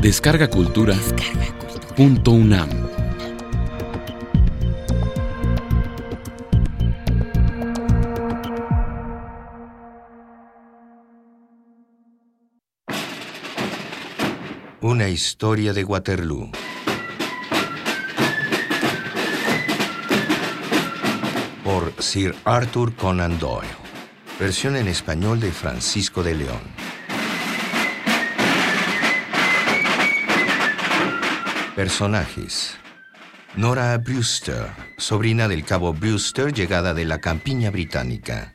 Descarga Cultura. Punto UNAM. Una historia de Waterloo. Por Sir Arthur Conan Doyle. Versión en español de Francisco de León. Personajes. Nora Brewster, sobrina del cabo Brewster llegada de la campiña británica.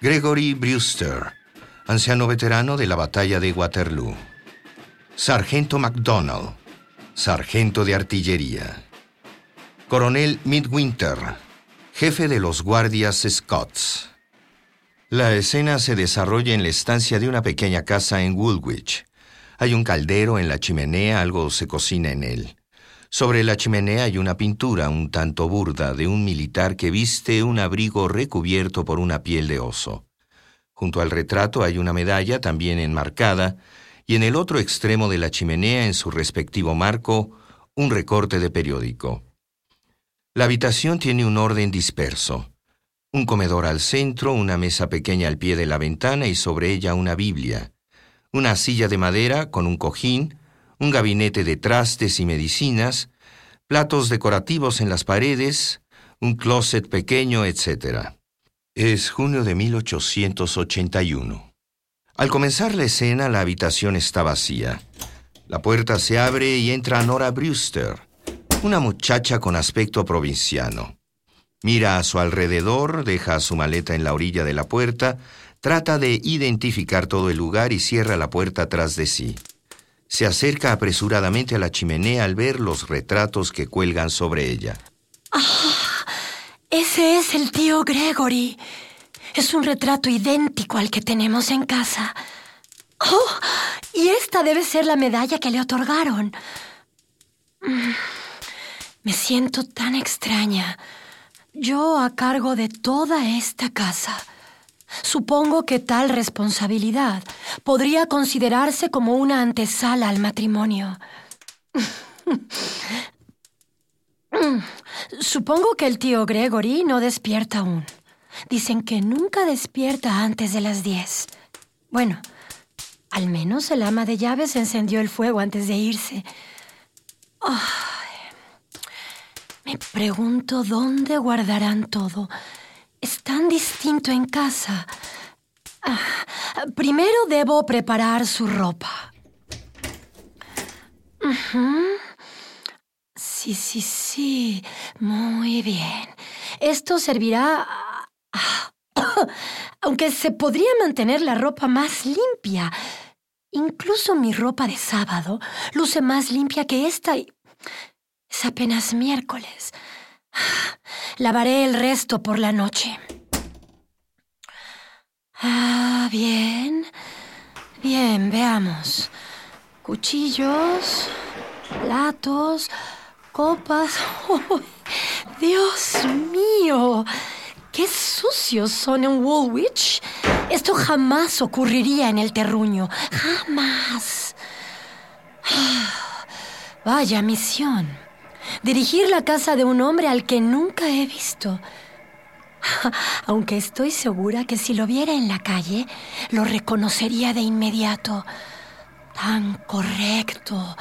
Gregory Brewster, anciano veterano de la batalla de Waterloo. Sargento MacDonald, sargento de artillería. Coronel Midwinter, jefe de los guardias Scots. La escena se desarrolla en la estancia de una pequeña casa en Woolwich. Hay un caldero en la chimenea, algo se cocina en él. Sobre la chimenea hay una pintura un tanto burda de un militar que viste un abrigo recubierto por una piel de oso. Junto al retrato hay una medalla también enmarcada y en el otro extremo de la chimenea, en su respectivo marco, un recorte de periódico. La habitación tiene un orden disperso. Un comedor al centro, una mesa pequeña al pie de la ventana y sobre ella una Biblia. Una silla de madera con un cojín, un gabinete de trastes y medicinas, platos decorativos en las paredes, un closet pequeño, etc. Es junio de 1881. Al comenzar la escena, la habitación está vacía. La puerta se abre y entra Nora Brewster, una muchacha con aspecto provinciano. Mira a su alrededor, deja su maleta en la orilla de la puerta, trata de identificar todo el lugar y cierra la puerta tras de sí. Se acerca apresuradamente a la chimenea al ver los retratos que cuelgan sobre ella. ¡Ah! Ese es el tío Gregory. Es un retrato idéntico al que tenemos en casa. ¡Oh! Y esta debe ser la medalla que le otorgaron. Mm, me siento tan extraña. Yo a cargo de toda esta casa. Supongo que tal responsabilidad podría considerarse como una antesala al matrimonio. Supongo que el tío Gregory no despierta aún. Dicen que nunca despierta antes de las diez. Bueno, al menos el ama de llaves encendió el fuego antes de irse. me pregunto dónde guardarán todo. Es tan distinto en casa. Ah, primero debo preparar su ropa. Sí, sí, sí. Muy bien. Esto servirá... Aunque se podría mantener la ropa más limpia. Incluso mi ropa de sábado luce más limpia que esta y... Es apenas miércoles. Lavaré el resto por la noche. Ah, bien. Bien, veamos. Cuchillos, platos, copas. Dios mío! ¡Qué sucios son en Woolwich! Esto jamás ocurriría en el terruño. Jamás. Vaya misión dirigir la casa de un hombre al que nunca he visto. Aunque estoy segura que si lo viera en la calle, lo reconocería de inmediato. Tan correcto,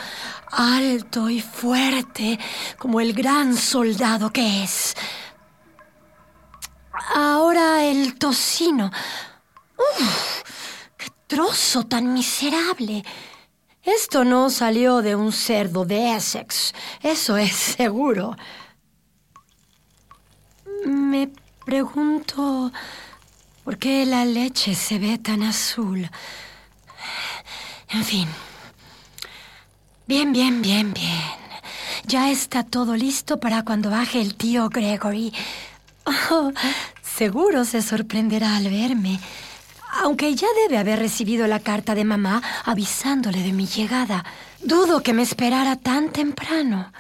alto y fuerte como el gran soldado que es. Ahora el tocino. ¡Uf! ¡Qué trozo tan miserable! Esto no salió de un cerdo de Essex, eso es seguro. Me pregunto por qué la leche se ve tan azul. En fin. Bien, bien, bien, bien. Ya está todo listo para cuando baje el tío Gregory. Oh, seguro se sorprenderá al verme aunque ya debe haber recibido la carta de mamá avisándole de mi llegada. Dudo que me esperara tan temprano.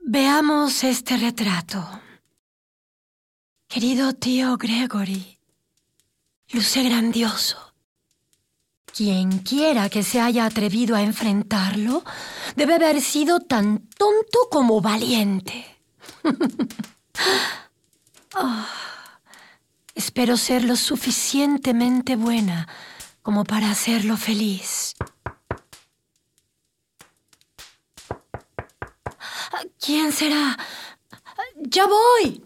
Veamos este retrato. Querido tío Gregory, luce grandioso. Quien quiera que se haya atrevido a enfrentarlo debe haber sido tan tonto como valiente. Ah, espero ser lo suficientemente buena como para hacerlo feliz. ¿Quién será? ¡Ya voy!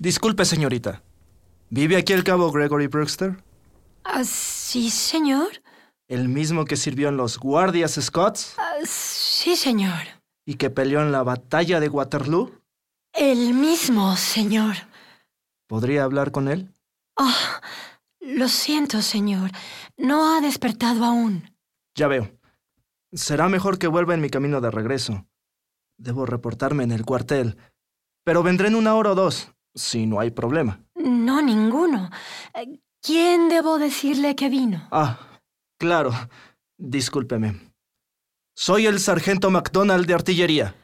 Disculpe, señorita. ¿Vive aquí el cabo Gregory Brewster? Ah, sí, señor. ¿El mismo que sirvió en los Guardias Scots? Ah, sí, señor. ¿Y que peleó en la batalla de Waterloo? El mismo, señor. ¿Podría hablar con él? Ah, lo siento, señor. No ha despertado aún. Ya veo. Será mejor que vuelva en mi camino de regreso. Debo reportarme en el cuartel. Pero vendré en una hora o dos, si no hay problema. No, ninguno. ¿Quién debo decirle que vino? Ah, claro. Discúlpeme. Soy el sargento MacDonald de artillería.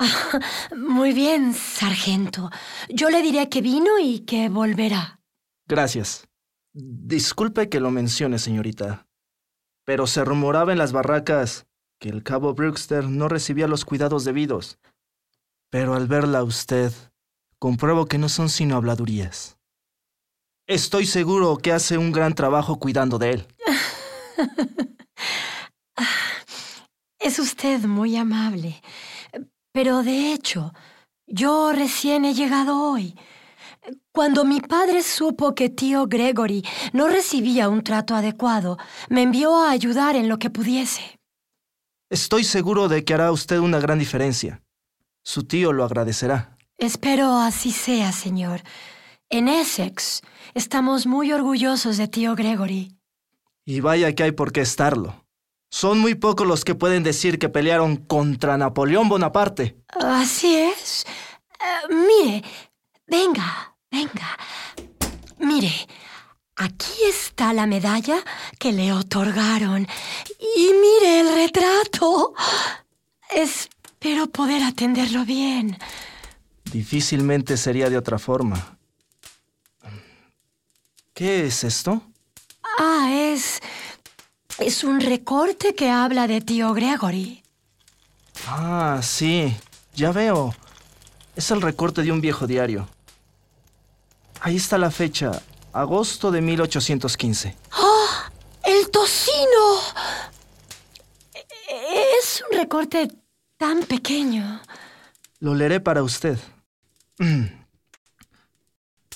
muy bien, sargento. Yo le diré que vino y que volverá. Gracias. Disculpe que lo mencione, señorita. Pero se rumoraba en las barracas que el cabo Brewster no recibía los cuidados debidos. Pero al verla a usted, compruebo que no son sino habladurías. Estoy seguro que hace un gran trabajo cuidando de él. Es usted muy amable. Pero de hecho, yo recién he llegado hoy. Cuando mi padre supo que tío Gregory no recibía un trato adecuado, me envió a ayudar en lo que pudiese. Estoy seguro de que hará usted una gran diferencia. Su tío lo agradecerá. Espero así sea, señor. En Essex estamos muy orgullosos de tío Gregory. Y vaya que hay por qué estarlo. Son muy pocos los que pueden decir que pelearon contra Napoleón Bonaparte. Así es. Eh, mire, venga, venga. Mire, aquí está la medalla que le otorgaron. Y mire el retrato. Espero poder atenderlo bien. Difícilmente sería de otra forma. ¿Qué es esto? Ah, es es un recorte que habla de tío Gregory. Ah, sí, ya veo. Es el recorte de un viejo diario. Ahí está la fecha, agosto de 1815. ¡Ah! ¡El tocino! Es un recorte tan pequeño. Lo leeré para usted.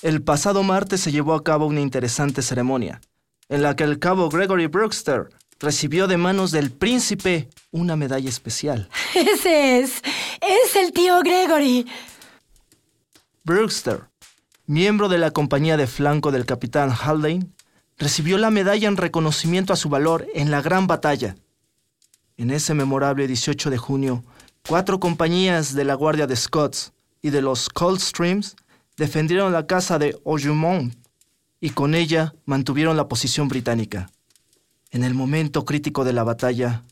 El pasado martes se llevó a cabo una interesante ceremonia en la que el cabo Gregory Brewster recibió de manos del príncipe una medalla especial. Ese es. Es el tío Gregory. Brewster, miembro de la compañía de flanco del capitán Haldane, recibió la medalla en reconocimiento a su valor en la gran batalla. En ese memorable 18 de junio, cuatro compañías de la Guardia de Scots y de los Coldstreams defendieron la casa de Ojumont y con ella mantuvieron la posición británica. En el momento crítico de la batalla,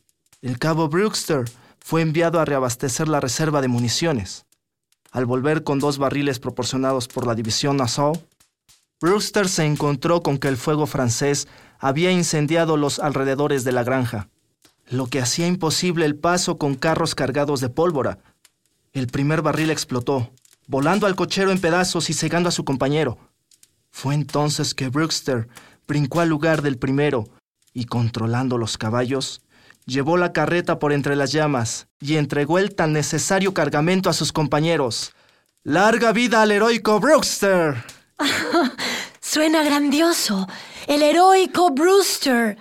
el cabo Brewster fue enviado a reabastecer la reserva de municiones. Al volver con dos barriles proporcionados por la división Nassau, Brewster se encontró con que el fuego francés había incendiado los alrededores de la granja, lo que hacía imposible el paso con carros cargados de pólvora. El primer barril explotó, volando al cochero en pedazos y cegando a su compañero. Fue entonces que Brewster brincó al lugar del primero y, controlando los caballos, llevó la carreta por entre las llamas y entregó el tan necesario cargamento a sus compañeros. ¡Larga vida al heroico Brewster! Suena grandioso. El heroico Brewster.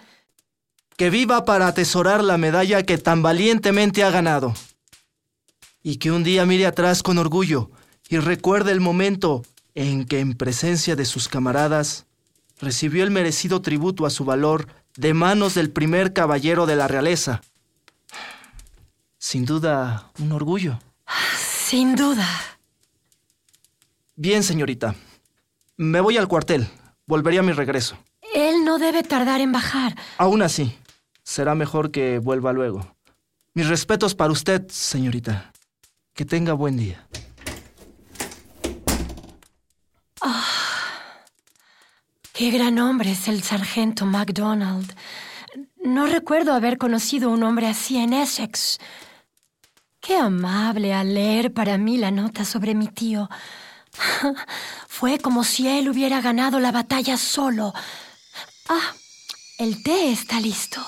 Que viva para atesorar la medalla que tan valientemente ha ganado. Y que un día mire atrás con orgullo y recuerde el momento en que en presencia de sus camaradas recibió el merecido tributo a su valor de manos del primer caballero de la realeza. Sin duda, un orgullo. Sin duda. Bien, señorita. Me voy al cuartel. Volveré a mi regreso. Él no debe tardar en bajar. Aún así, será mejor que vuelva luego. Mis respetos para usted, señorita. Que tenga buen día. Qué gran hombre es el sargento MacDonald. No recuerdo haber conocido un hombre así en Essex. Qué amable al leer para mí la nota sobre mi tío. Fue como si él hubiera ganado la batalla solo. Ah, el té está listo.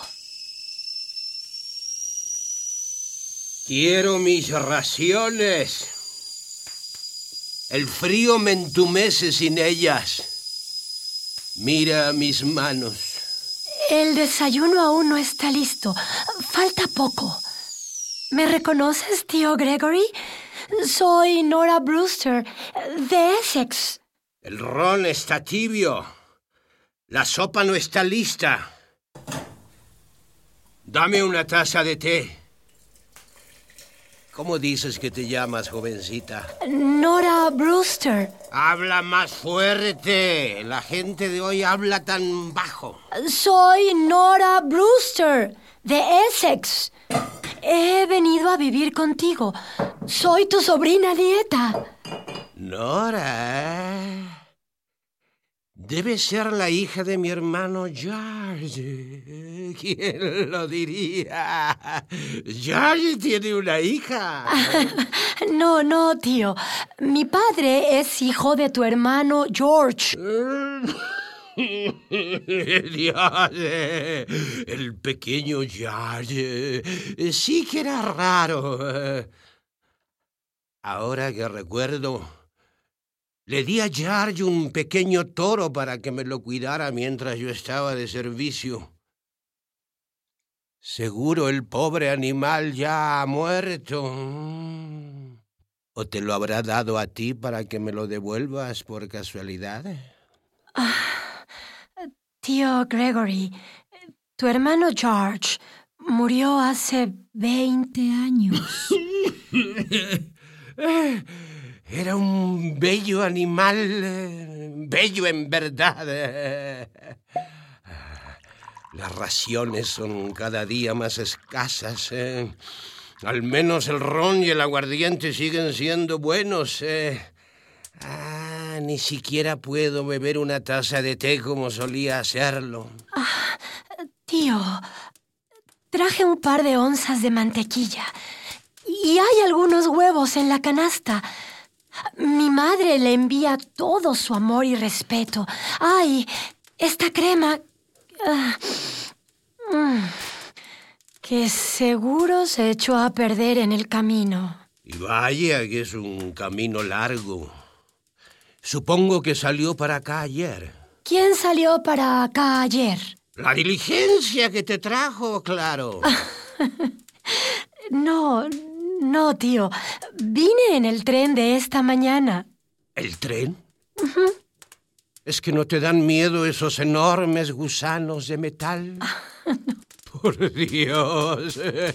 Quiero mis raciones. El frío me entumece sin ellas. Mira mis manos. El desayuno aún no está listo. Falta poco. ¿Me reconoces, tío Gregory? Soy Nora Brewster, de Essex. El ron está tibio. La sopa no está lista. Dame una taza de té. ¿Cómo dices que te llamas, jovencita? Nora Brewster. Habla más fuerte. La gente de hoy habla tan bajo. Soy Nora Brewster, de Essex. He venido a vivir contigo. Soy tu sobrina nieta. Nora. Debe ser la hija de mi hermano George. ¿Quién lo diría? George tiene una hija. No, no, tío. Mi padre es hijo de tu hermano George. Dios, el pequeño George sí que era raro. Ahora que recuerdo, le di a George un pequeño toro para que me lo cuidara mientras yo estaba de servicio. Seguro el pobre animal ya ha muerto. ¿O te lo habrá dado a ti para que me lo devuelvas por casualidad? Tío Gregory, tu hermano George murió hace 20 años. Era un bello animal, eh, bello en verdad. Las raciones son cada día más escasas. eh. Al menos el ron y el aguardiente siguen siendo buenos. eh. Ah, ni siquiera puedo beber una taza de té como solía hacerlo. Tío, traje un par de onzas de mantequilla y hay algunos huevos en la canasta. Mi madre le envía todo su amor y respeto. Ay, esta crema... ah, mm, que seguro se echó a perder en el camino. Y vaya que es un camino largo. Supongo que salió para acá ayer. ¿Quién salió para acá ayer? La diligencia que te trajo, claro. No, no, tío. Vine en el tren de esta mañana. ¿El tren? ¿Es que no te dan miedo esos enormes gusanos de metal? Por Dios. eh,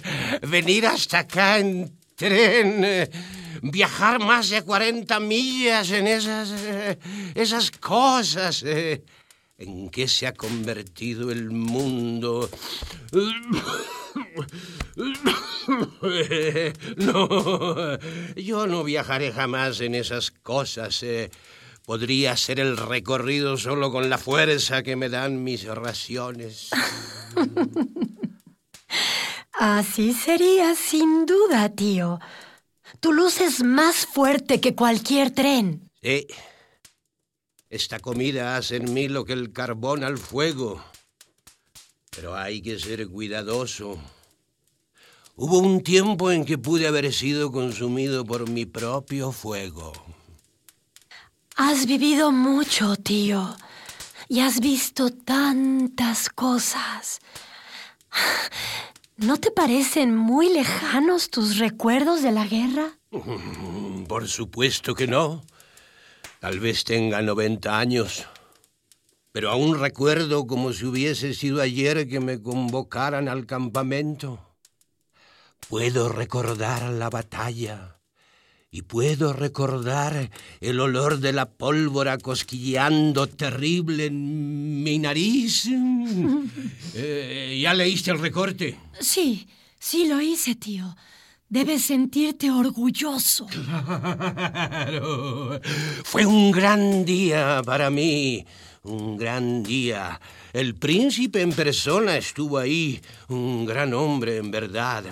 Venir hasta acá en tren. eh, Viajar más de 40 millas en esas. eh, esas cosas. ¿En qué se ha convertido el mundo? No, yo no viajaré jamás en esas cosas. eh. Podría hacer el recorrido solo con la fuerza que me dan mis raciones. Así sería, sin duda, tío. Tu luz es más fuerte que cualquier tren. Sí. Esta comida hace en mí lo que el carbón al fuego. Pero hay que ser cuidadoso. Hubo un tiempo en que pude haber sido consumido por mi propio fuego. Has vivido mucho, tío, y has visto tantas cosas. ¿No te parecen muy lejanos tus recuerdos de la guerra? Por supuesto que no. Tal vez tenga 90 años. Pero aún recuerdo como si hubiese sido ayer que me convocaran al campamento. Puedo recordar la batalla. Y puedo recordar el olor de la pólvora cosquilleando terrible en mi nariz. Eh, ¿Ya leíste el recorte? Sí, sí lo hice, tío. Debes sentirte orgulloso. Claro. Fue un gran día para mí. un gran día. El príncipe en persona estuvo ahí, un gran hombre en verdad.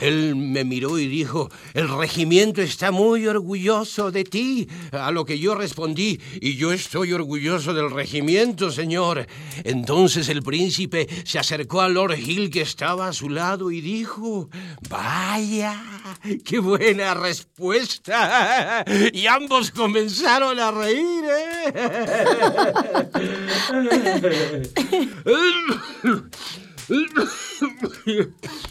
Él me miró y dijo, el regimiento está muy orgulloso de ti. A lo que yo respondí, y yo estoy orgulloso del regimiento, señor. Entonces el príncipe se acercó a Lord Hill que estaba a su lado y dijo, vaya, qué buena respuesta. Y ambos comenzaron a reír. ¿eh?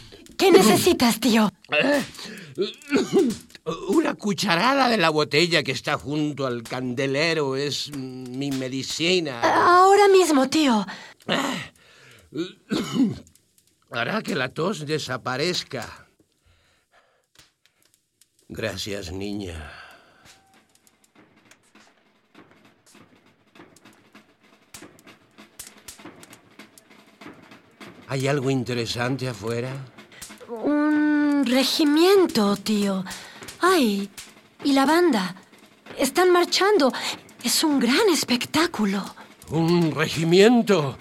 ¿Qué necesitas, tío? Una cucharada de la botella que está junto al candelero es mi medicina. Ahora mismo, tío. Hará que la tos desaparezca. Gracias, niña. ¿Hay algo interesante afuera? Un regimiento, tío. Ay, y la banda. Están marchando. Es un gran espectáculo. ¿Un regimiento?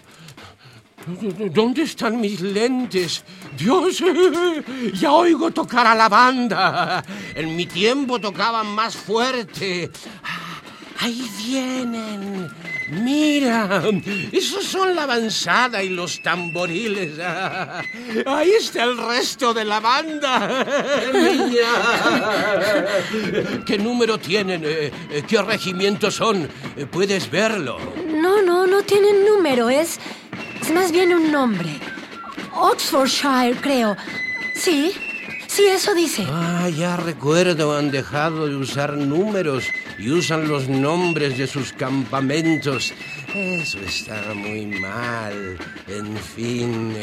¿Dónde están mis lentes? Dios, ya oigo tocar a la banda. En mi tiempo tocaban más fuerte. Ah, ahí vienen. Mira, esos son la avanzada y los tamboriles. ahí está el resto de la banda. Niña. ¿Qué número tienen? Eh, eh, ¿Qué regimiento son? Eh, ¿Puedes verlo? No, no, no tienen número. Es, es más bien un nombre. Oxfordshire, creo. Sí, sí, eso dice. Ah, ya recuerdo, han dejado de usar números y usan los nombres de sus campamentos. Eso está muy mal. En fin,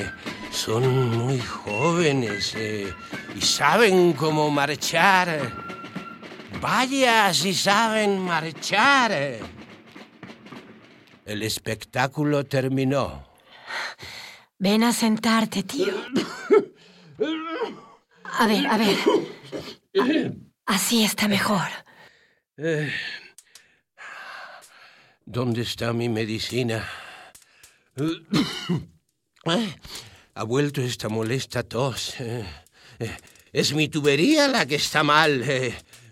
son muy jóvenes eh, y saben cómo marchar. Vaya si saben marchar. El espectáculo terminó. Ven a sentarte, tío. A ver, a ver. Así está mejor. Eh, ¿Dónde está mi medicina? Eh, ha vuelto esta molesta tos. Eh, es mi tubería la que está mal.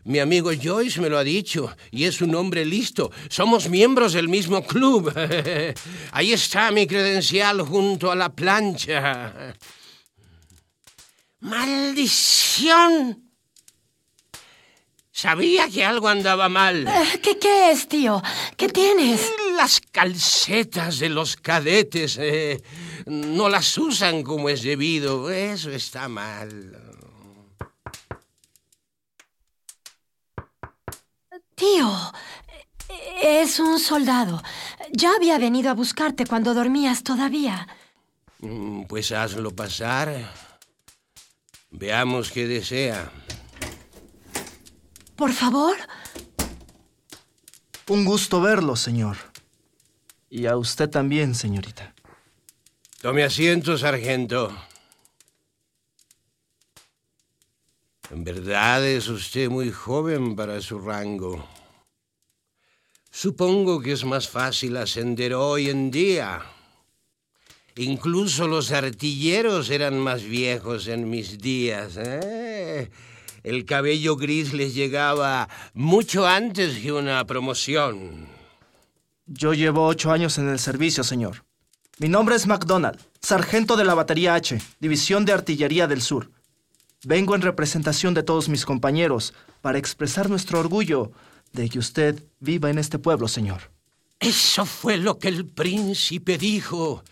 Mi amigo Joyce me lo ha dicho y es un hombre listo. Somos miembros del mismo club. Ahí está mi credencial junto a la plancha. ¡Maldición! Sabía que algo andaba mal. Eh, ¿Qué, qué es, tío? ¿Qué tienes? Las calcetas de los cadetes eh, no las usan como es debido. Eso está mal. Tío, es un soldado. Ya había venido a buscarte cuando dormías todavía. Mm, pues hazlo pasar. Veamos qué desea. Por favor. Un gusto verlo, señor. Y a usted también, señorita. Tome asiento, sargento. En verdad es usted muy joven para su rango. Supongo que es más fácil ascender hoy en día. Incluso los artilleros eran más viejos en mis días. ¿eh? El cabello gris les llegaba mucho antes que una promoción. Yo llevo ocho años en el servicio, señor. Mi nombre es MacDonald, sargento de la Batería H, División de Artillería del Sur. Vengo en representación de todos mis compañeros para expresar nuestro orgullo de que usted viva en este pueblo, señor. Eso fue lo que el príncipe dijo.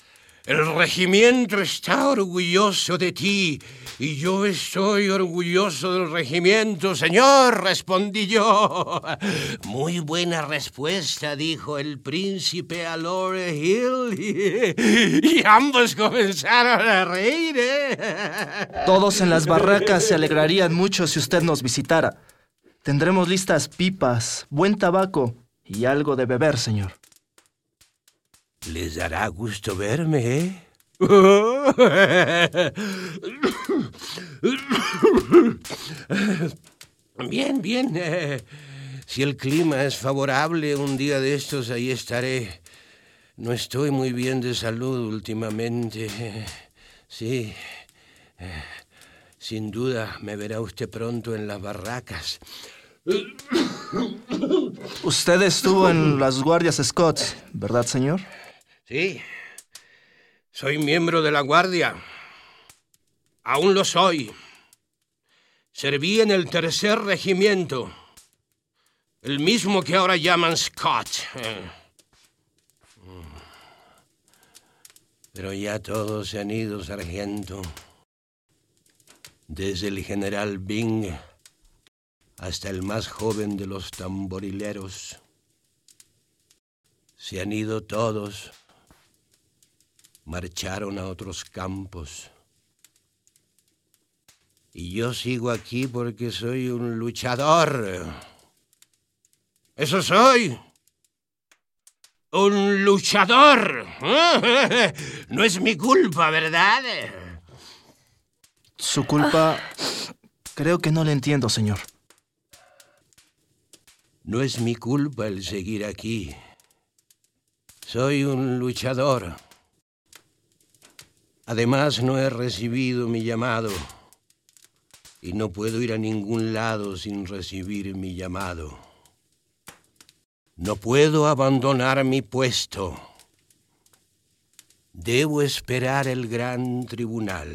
El regimiento está orgulloso de ti y yo estoy orgulloso del regimiento, señor, respondí yo. Muy buena respuesta, dijo el príncipe a Lord Hill y, ambos comenzaron a reír. ¿eh? Todos en las barracas se alegrarían mucho si usted nos visitara. Tendremos listas pipas, buen tabaco y algo de beber, señor. Les dará gusto verme, ¿eh? Bien, bien. Si el clima es favorable, un día de estos ahí estaré. No estoy muy bien de salud últimamente. Sí. Sin duda me verá usted pronto en las barracas. Usted estuvo en las guardias Scott, ¿verdad, señor? Sí. Soy miembro de la guardia. Aún lo soy. Serví en el tercer regimiento. El mismo que ahora llaman Scott. Pero ya todos se han ido, sargento. Desde el general Bing hasta el más joven de los tamborileros. Se han ido todos. Marcharon a otros campos. Y yo sigo aquí porque soy un luchador. Eso soy. Un luchador. No es mi culpa, ¿verdad? Su culpa... Creo que no le entiendo, señor. No es mi culpa el seguir aquí. Soy un luchador. Además, no he recibido mi llamado. Y no puedo ir a ningún lado sin recibir mi llamado. No puedo abandonar mi puesto. Debo esperar el gran tribunal.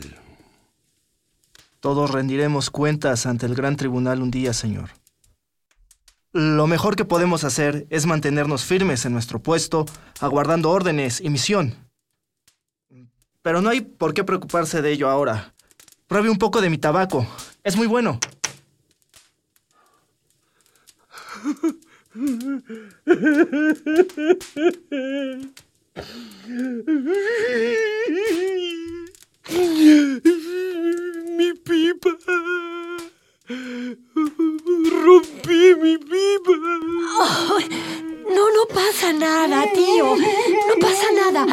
Todos rendiremos cuentas ante el gran tribunal un día, señor. Lo mejor que podemos hacer es mantenernos firmes en nuestro puesto, aguardando órdenes y misión. Pero no hay por qué preocuparse de ello ahora. Pruebe un poco de mi tabaco. Es muy bueno. Mi pipa. Rompí mi pipa. no, no pasa nada, tío. No pasa nada.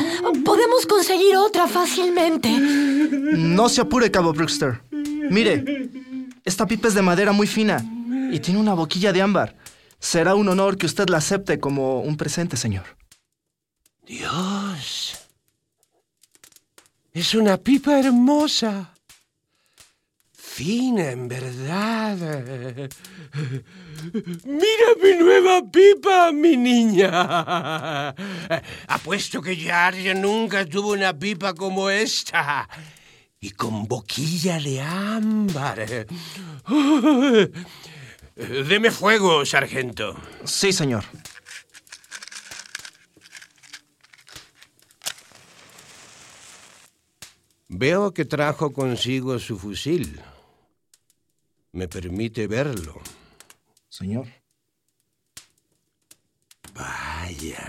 Podemos conseguir otra fácilmente. No se apure, Cabo Brewster. Mire, esta pipa es de madera muy fina y tiene una boquilla de ámbar. Será un honor que usted la acepte como un presente, señor. Dios. Es una pipa hermosa. Fina, en verdad. Mira mi nueva pipa, mi niña. Apuesto que Yarja nunca tuvo una pipa como esta. Y con boquilla de ámbar. Deme fuego, sargento. Sí, señor. Veo que trajo consigo su fusil. ¿Me permite verlo? Señor. Vaya.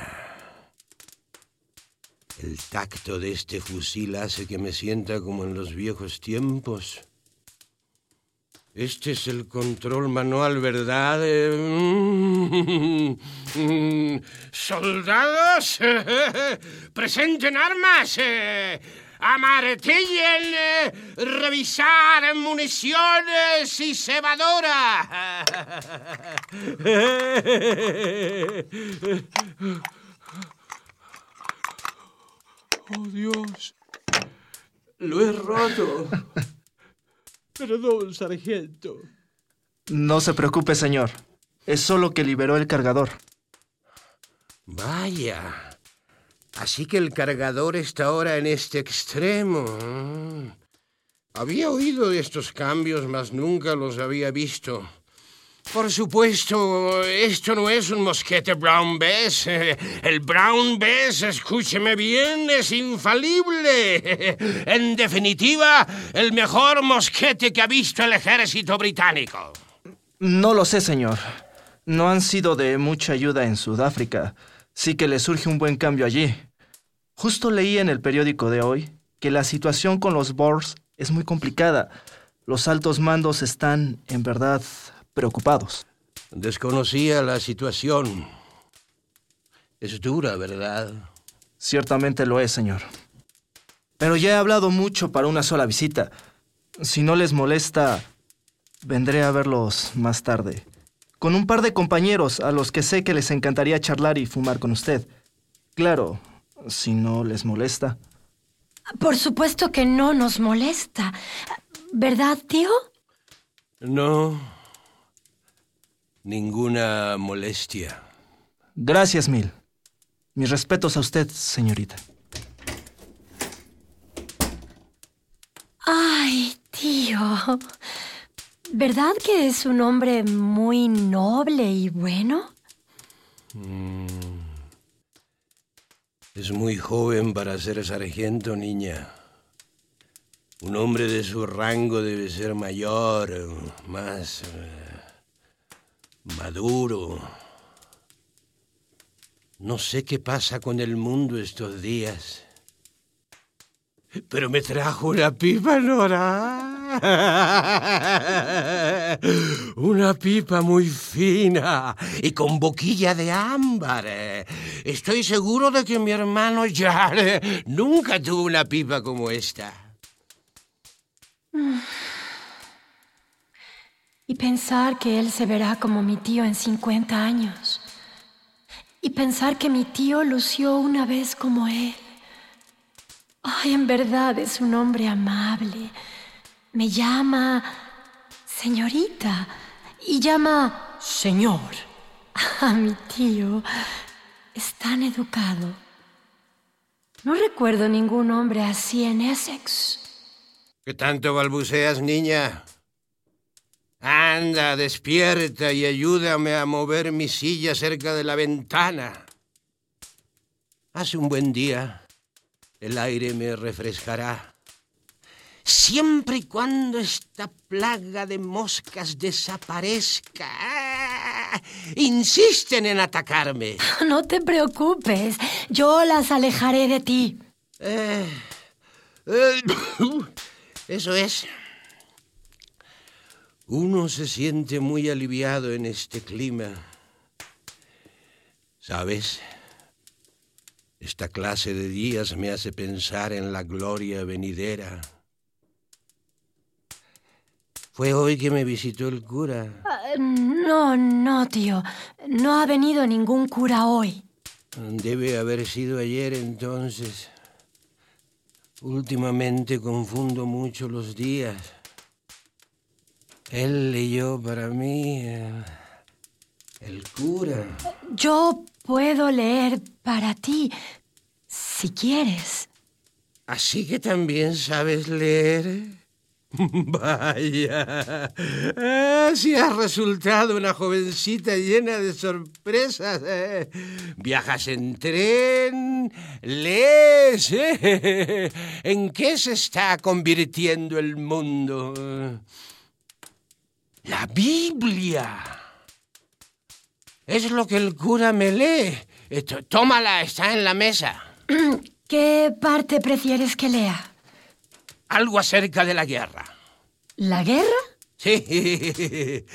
El tacto de este fusil hace que me sienta como en los viejos tiempos. Este es el control manual, ¿verdad? ¡Soldados! ¡Presenten armas! ¡Amartillen! ¡Revisar municiones y cebadora! ¡Oh, Dios! Lo he roto. Perdón, sargento. No se preocupe, señor. Es solo que liberó el cargador. Vaya. Así que el cargador está ahora en este extremo. Había oído de estos cambios, mas nunca los había visto. Por supuesto, esto no es un mosquete Brown Bess. El Brown Bess, escúcheme bien, es infalible. En definitiva, el mejor mosquete que ha visto el ejército británico. No lo sé, señor. No han sido de mucha ayuda en Sudáfrica. Sí que le surge un buen cambio allí. Justo leí en el periódico de hoy que la situación con los Boers es muy complicada. Los altos mandos están, en verdad, preocupados. Desconocía la situación. Es dura, ¿verdad? Ciertamente lo es, señor. Pero ya he hablado mucho para una sola visita. Si no les molesta, vendré a verlos más tarde. Con un par de compañeros a los que sé que les encantaría charlar y fumar con usted. Claro, si no les molesta. Por supuesto que no nos molesta. ¿Verdad, tío? No. Ninguna molestia. Gracias mil. Mis respetos a usted, señorita. Ay, tío. ¿Verdad que es un hombre muy noble y bueno? Mm. Es muy joven para ser sargento, niña. Un hombre de su rango debe ser mayor, más eh, maduro. No sé qué pasa con el mundo estos días. Pero me trajo una pipa, Nora. Una pipa muy fina y con boquilla de ámbar. Estoy seguro de que mi hermano Jare nunca tuvo una pipa como esta. Y pensar que él se verá como mi tío en 50 años. Y pensar que mi tío lució una vez como él. Ay, en verdad es un hombre amable. Me llama señorita y llama señor a mi tío. Es tan educado. No recuerdo ningún hombre así en Essex. ¿Qué tanto balbuceas, niña? Anda, despierta y ayúdame a mover mi silla cerca de la ventana. Hace un buen día. El aire me refrescará. Siempre y cuando esta plaga de moscas desaparezca. ¡Ah! Insisten en atacarme. No te preocupes, yo las alejaré de ti. Eh, eh, eso es. Uno se siente muy aliviado en este clima. ¿Sabes? Esta clase de días me hace pensar en la gloria venidera. Fue hoy que me visitó el cura. Ah, no, no, tío. No ha venido ningún cura hoy. Debe haber sido ayer entonces. Últimamente confundo mucho los días. Él leyó para mí el, el cura. Yo puedo leer para ti, si quieres. ¿Así que también sabes leer? Vaya, si has resultado una jovencita llena de sorpresas. ¿eh? Viajas en tren, lees. ¿eh? ¿En qué se está convirtiendo el mundo? La Biblia. Es lo que el cura me lee. Esto, tómala, está en la mesa. ¿Qué parte prefieres que lea? Algo acerca de la guerra. ¿La guerra? Sí,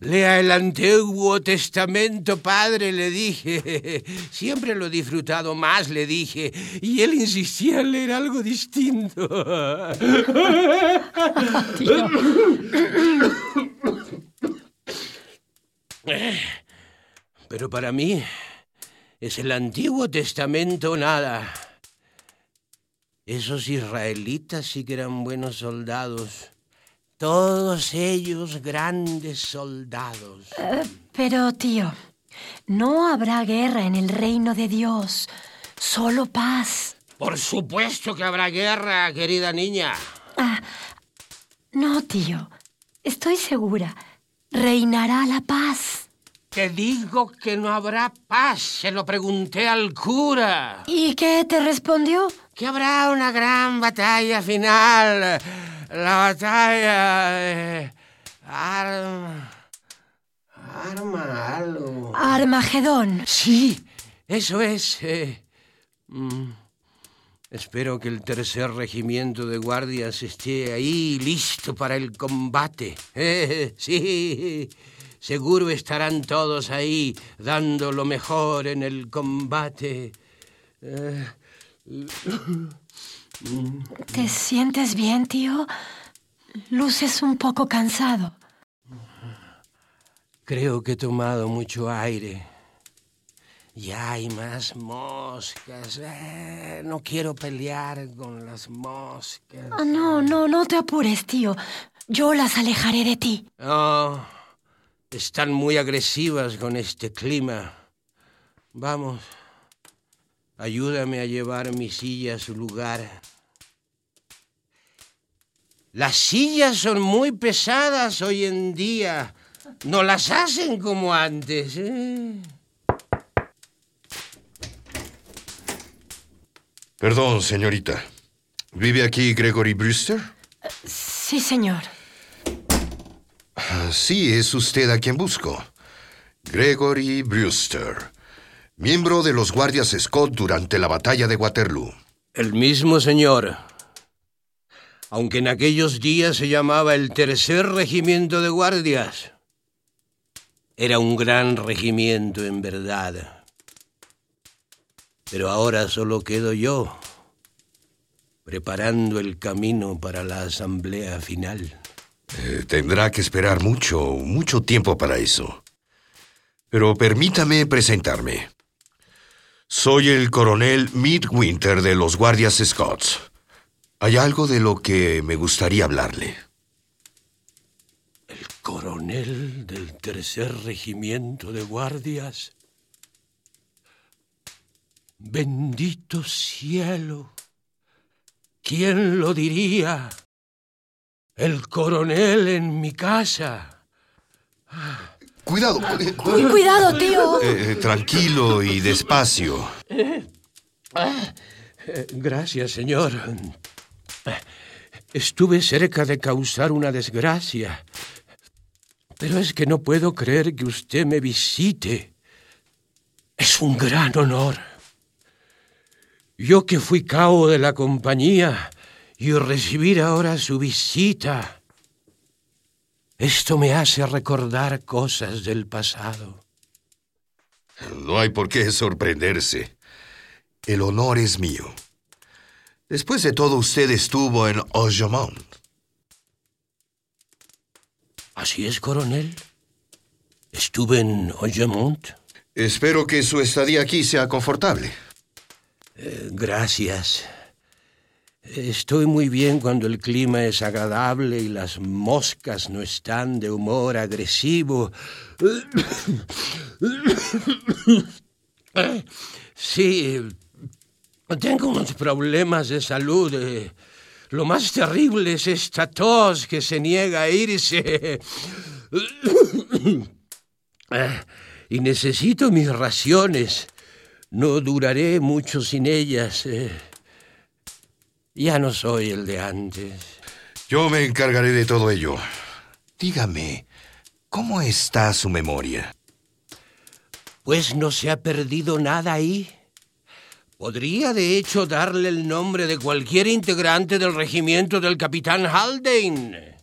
lea el Antiguo Testamento, padre, le dije. Siempre lo he disfrutado más, le dije. Y él insistía en leer algo distinto. Pero para mí es el Antiguo Testamento nada. Esos israelitas sí que eran buenos soldados. Todos ellos grandes soldados. Uh, pero, tío, no habrá guerra en el reino de Dios, solo paz. Por supuesto que habrá guerra, querida niña. Ah, no, tío, estoy segura. Reinará la paz. Te digo que no habrá paz. Se lo pregunté al cura. ¿Y qué te respondió? Que habrá una gran batalla final. La batalla de... Arma... Arma algo. Armagedón. Sí, eso es. Eh, mm, espero que el tercer regimiento de guardias esté ahí listo para el combate. Eh, sí. Seguro estarán todos ahí dando lo mejor en el combate. Eh, ¿Te sientes bien, tío? Luces un poco cansado. Creo que he tomado mucho aire. Ya hay más moscas. Eh, no quiero pelear con las moscas. Ah, no, no, no te apures, tío. Yo las alejaré de ti. Oh, están muy agresivas con este clima. Vamos, ayúdame a llevar mi silla a su lugar. Las sillas son muy pesadas hoy en día. No las hacen como antes. ¿eh? Perdón, señorita. ¿Vive aquí Gregory Brewster? Sí, señor. Ah, sí, es usted a quien busco. Gregory Brewster, miembro de los guardias Scott durante la batalla de Waterloo. El mismo señor. Aunque en aquellos días se llamaba el Tercer Regimiento de Guardias. Era un gran regimiento en verdad. Pero ahora solo quedo yo, preparando el camino para la asamblea final. Eh, tendrá que esperar mucho, mucho tiempo para eso. Pero permítame presentarme. Soy el coronel Midwinter de los Guardias Scots. Hay algo de lo que me gustaría hablarle. ¿El coronel del tercer regimiento de guardias? Bendito cielo. ¿Quién lo diría? El coronel en mi casa. Cuidado. Cuidado, tío. Eh, eh, tranquilo y despacio. Eh, gracias, señor. Estuve cerca de causar una desgracia. Pero es que no puedo creer que usted me visite. Es un gran honor. Yo que fui cabo de la compañía y recibir ahora su visita. Esto me hace recordar cosas del pasado. No hay por qué sorprenderse. El honor es mío. Después de todo, usted estuvo en Ojamont. ¿Así es, coronel? Estuve en Ojamont. Espero que su estadía aquí sea confortable. Eh, gracias. Estoy muy bien cuando el clima es agradable y las moscas no están de humor agresivo. Sí, tengo unos problemas de salud. Eh, lo más terrible es esta tos que se niega a irse. Eh, y necesito mis raciones. No duraré mucho sin ellas. Ya no soy el de antes. Yo me encargaré de todo ello. Dígame, ¿cómo está su memoria? Pues no se ha perdido nada ahí. Podría, de hecho, darle el nombre de cualquier integrante del regimiento del capitán Haldane.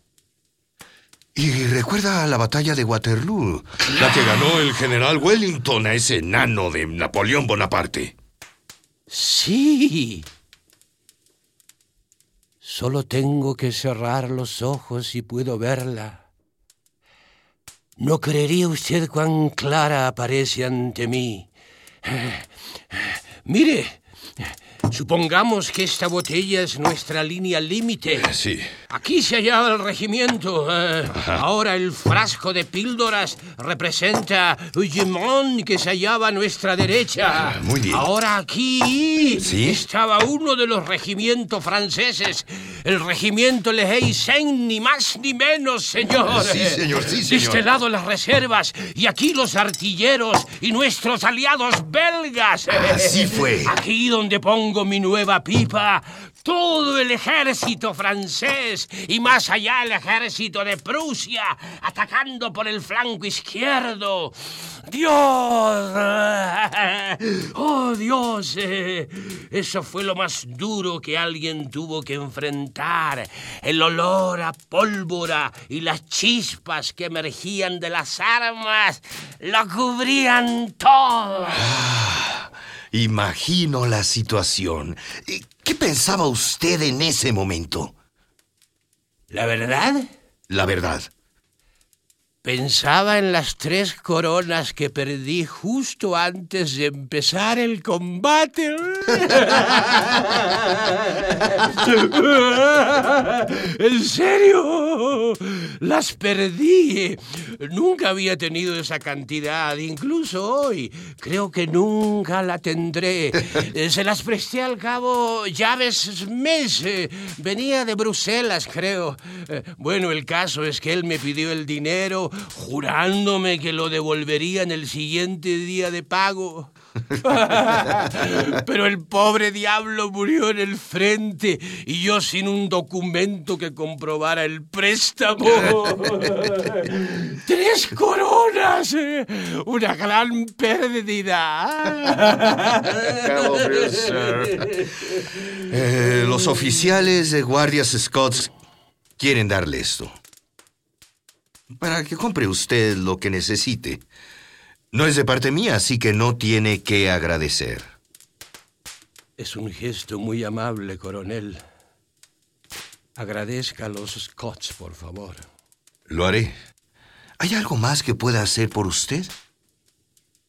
Y recuerda la batalla de Waterloo, la que ganó el general Wellington a ese enano de Napoleón Bonaparte. Sí. Solo tengo que cerrar los ojos y puedo verla. No creería usted cuán clara aparece ante mí. Mire, Supongamos que esta botella es nuestra línea límite. Sí. Aquí se hallaba el regimiento. Eh, ahora el frasco de píldoras representa Ugemont, que se hallaba a nuestra derecha. Ah, muy bien. Ahora aquí ¿Sí? estaba uno de los regimientos franceses. El regimiento Le Haysen, ni más ni menos, señor. Sí, señor, sí, De señor. este lado las reservas y aquí los artilleros y nuestros aliados belgas. Así fue. Aquí donde pongo mi nueva pipa, todo el ejército francés y más allá el ejército de Prusia, atacando por el flanco izquierdo. Dios, oh Dios, eh, eso fue lo más duro que alguien tuvo que enfrentar. El olor a pólvora y las chispas que emergían de las armas lo cubrían todo. Imagino la situación. Eh, ¿Qué pensaba usted en ese momento? ¿La verdad? La verdad. Pensaba en las tres coronas que perdí justo antes de empezar el combate. ¿En serio? Las perdí. Nunca había tenido esa cantidad, incluso hoy. Creo que nunca la tendré. Se las presté al cabo Llaves Smith. Venía de Bruselas, creo. Bueno, el caso es que él me pidió el dinero jurándome que lo devolvería en el siguiente día de pago. Pero el pobre diablo murió en el frente y yo sin un documento que comprobara el préstamo. ¡Tres coronas! ¡Una gran pérdida! Eh, los oficiales de guardias Scotts quieren darle esto para que compre usted lo que necesite. No es de parte mía, así que no tiene que agradecer. Es un gesto muy amable, coronel. Agradezca a los Scots, por favor. Lo haré. ¿Hay algo más que pueda hacer por usted?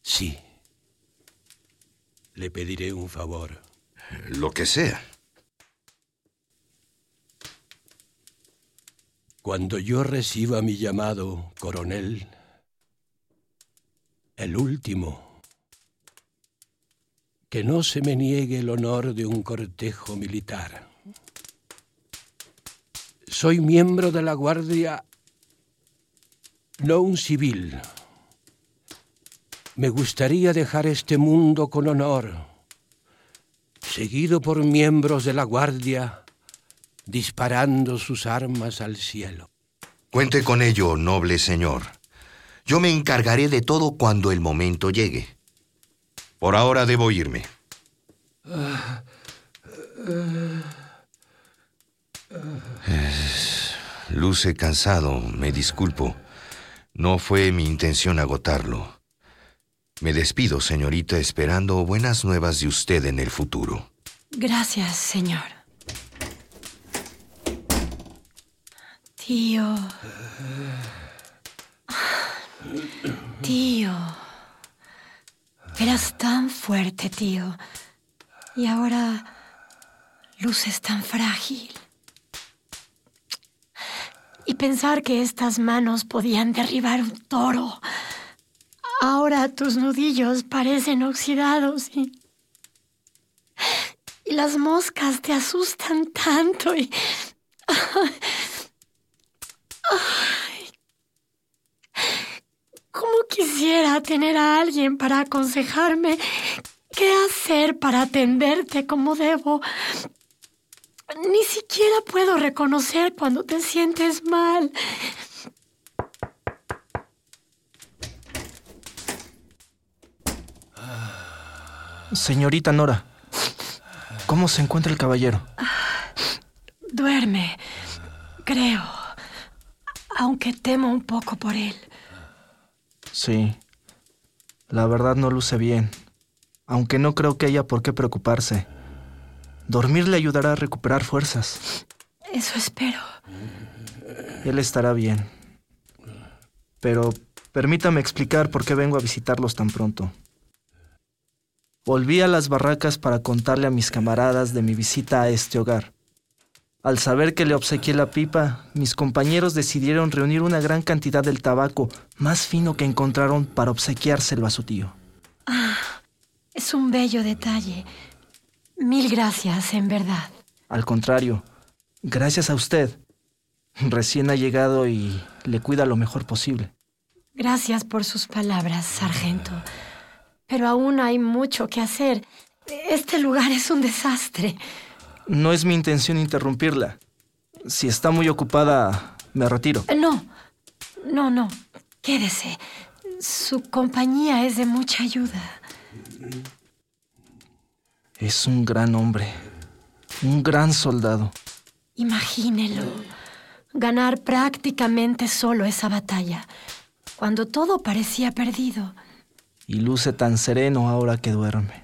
Sí. Le pediré un favor. Lo que sea. Cuando yo reciba mi llamado, coronel, el último, que no se me niegue el honor de un cortejo militar. Soy miembro de la Guardia, no un civil. Me gustaría dejar este mundo con honor, seguido por miembros de la Guardia disparando sus armas al cielo. Cuente con ello, noble señor. Yo me encargaré de todo cuando el momento llegue. Por ahora debo irme. luce cansado, me disculpo. No fue mi intención agotarlo. Me despido, señorita, esperando buenas nuevas de usted en el futuro. Gracias, señor. Tío. Tío. Eras tan fuerte, tío. Y ahora luces tan frágil. Y pensar que estas manos podían derribar un toro. Ahora tus nudillos parecen oxidados y... Y las moscas te asustan tanto y... ¿Cómo quisiera tener a alguien para aconsejarme qué hacer para atenderte como debo? Ni siquiera puedo reconocer cuando te sientes mal. Señorita Nora, ¿cómo se encuentra el caballero? Duerme, creo aunque temo un poco por él. Sí, la verdad no luce bien, aunque no creo que haya por qué preocuparse. Dormir le ayudará a recuperar fuerzas. Eso espero. Él estará bien. Pero permítame explicar por qué vengo a visitarlos tan pronto. Volví a las barracas para contarle a mis camaradas de mi visita a este hogar. Al saber que le obsequié la pipa, mis compañeros decidieron reunir una gran cantidad del tabaco más fino que encontraron para obsequiárselo a su tío. Ah, es un bello detalle. Mil gracias, en verdad. Al contrario, gracias a usted. Recién ha llegado y le cuida lo mejor posible. Gracias por sus palabras, sargento. Pero aún hay mucho que hacer. Este lugar es un desastre. No es mi intención interrumpirla. Si está muy ocupada, me retiro. No, no, no. Quédese. Su compañía es de mucha ayuda. Es un gran hombre. Un gran soldado. Imagínelo. Ganar prácticamente solo esa batalla, cuando todo parecía perdido. Y luce tan sereno ahora que duerme.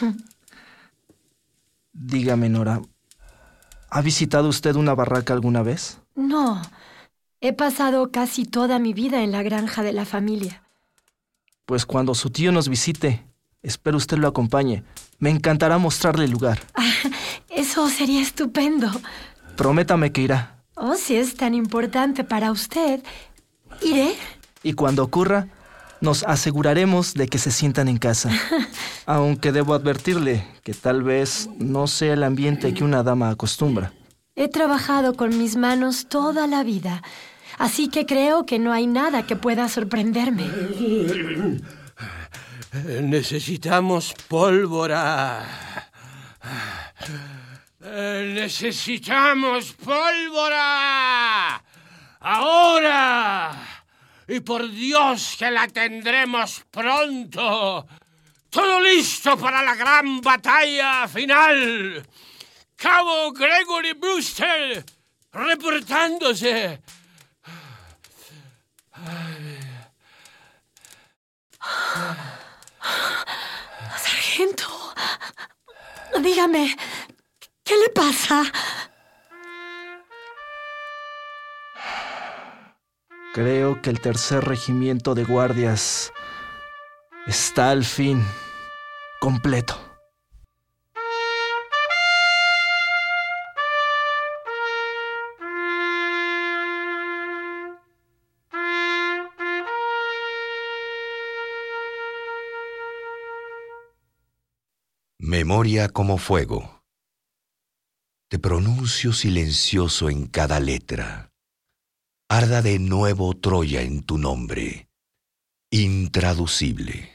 Dígame, Nora, ¿ha visitado usted una barraca alguna vez? No, He pasado casi toda mi vida en la granja de la familia. Pues cuando su tío nos visite, espero usted lo acompañe. Me encantará mostrarle el lugar. Eso sería estupendo. Prométame que irá. Oh, si es tan importante para usted, iré. Y cuando ocurra, nos aseguraremos de que se sientan en casa. Aunque debo advertirle que tal vez no sea el ambiente que una dama acostumbra. He trabajado con mis manos toda la vida, así que creo que no hay nada que pueda sorprenderme. Necesitamos pólvora. Necesitamos pólvora. Ahora. Y por Dios que la tendremos pronto. Todo listo para la gran batalla final. Cabo Gregory Brewster reportándose. Sargento, dígame, ¿qué le pasa? Creo que el tercer regimiento de guardias está al fin completo. Memoria como fuego. Te pronuncio silencioso en cada letra. Arda de nuevo Troya en tu nombre. Intraducible.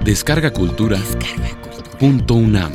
Descarga Cultura. Punto UNAM.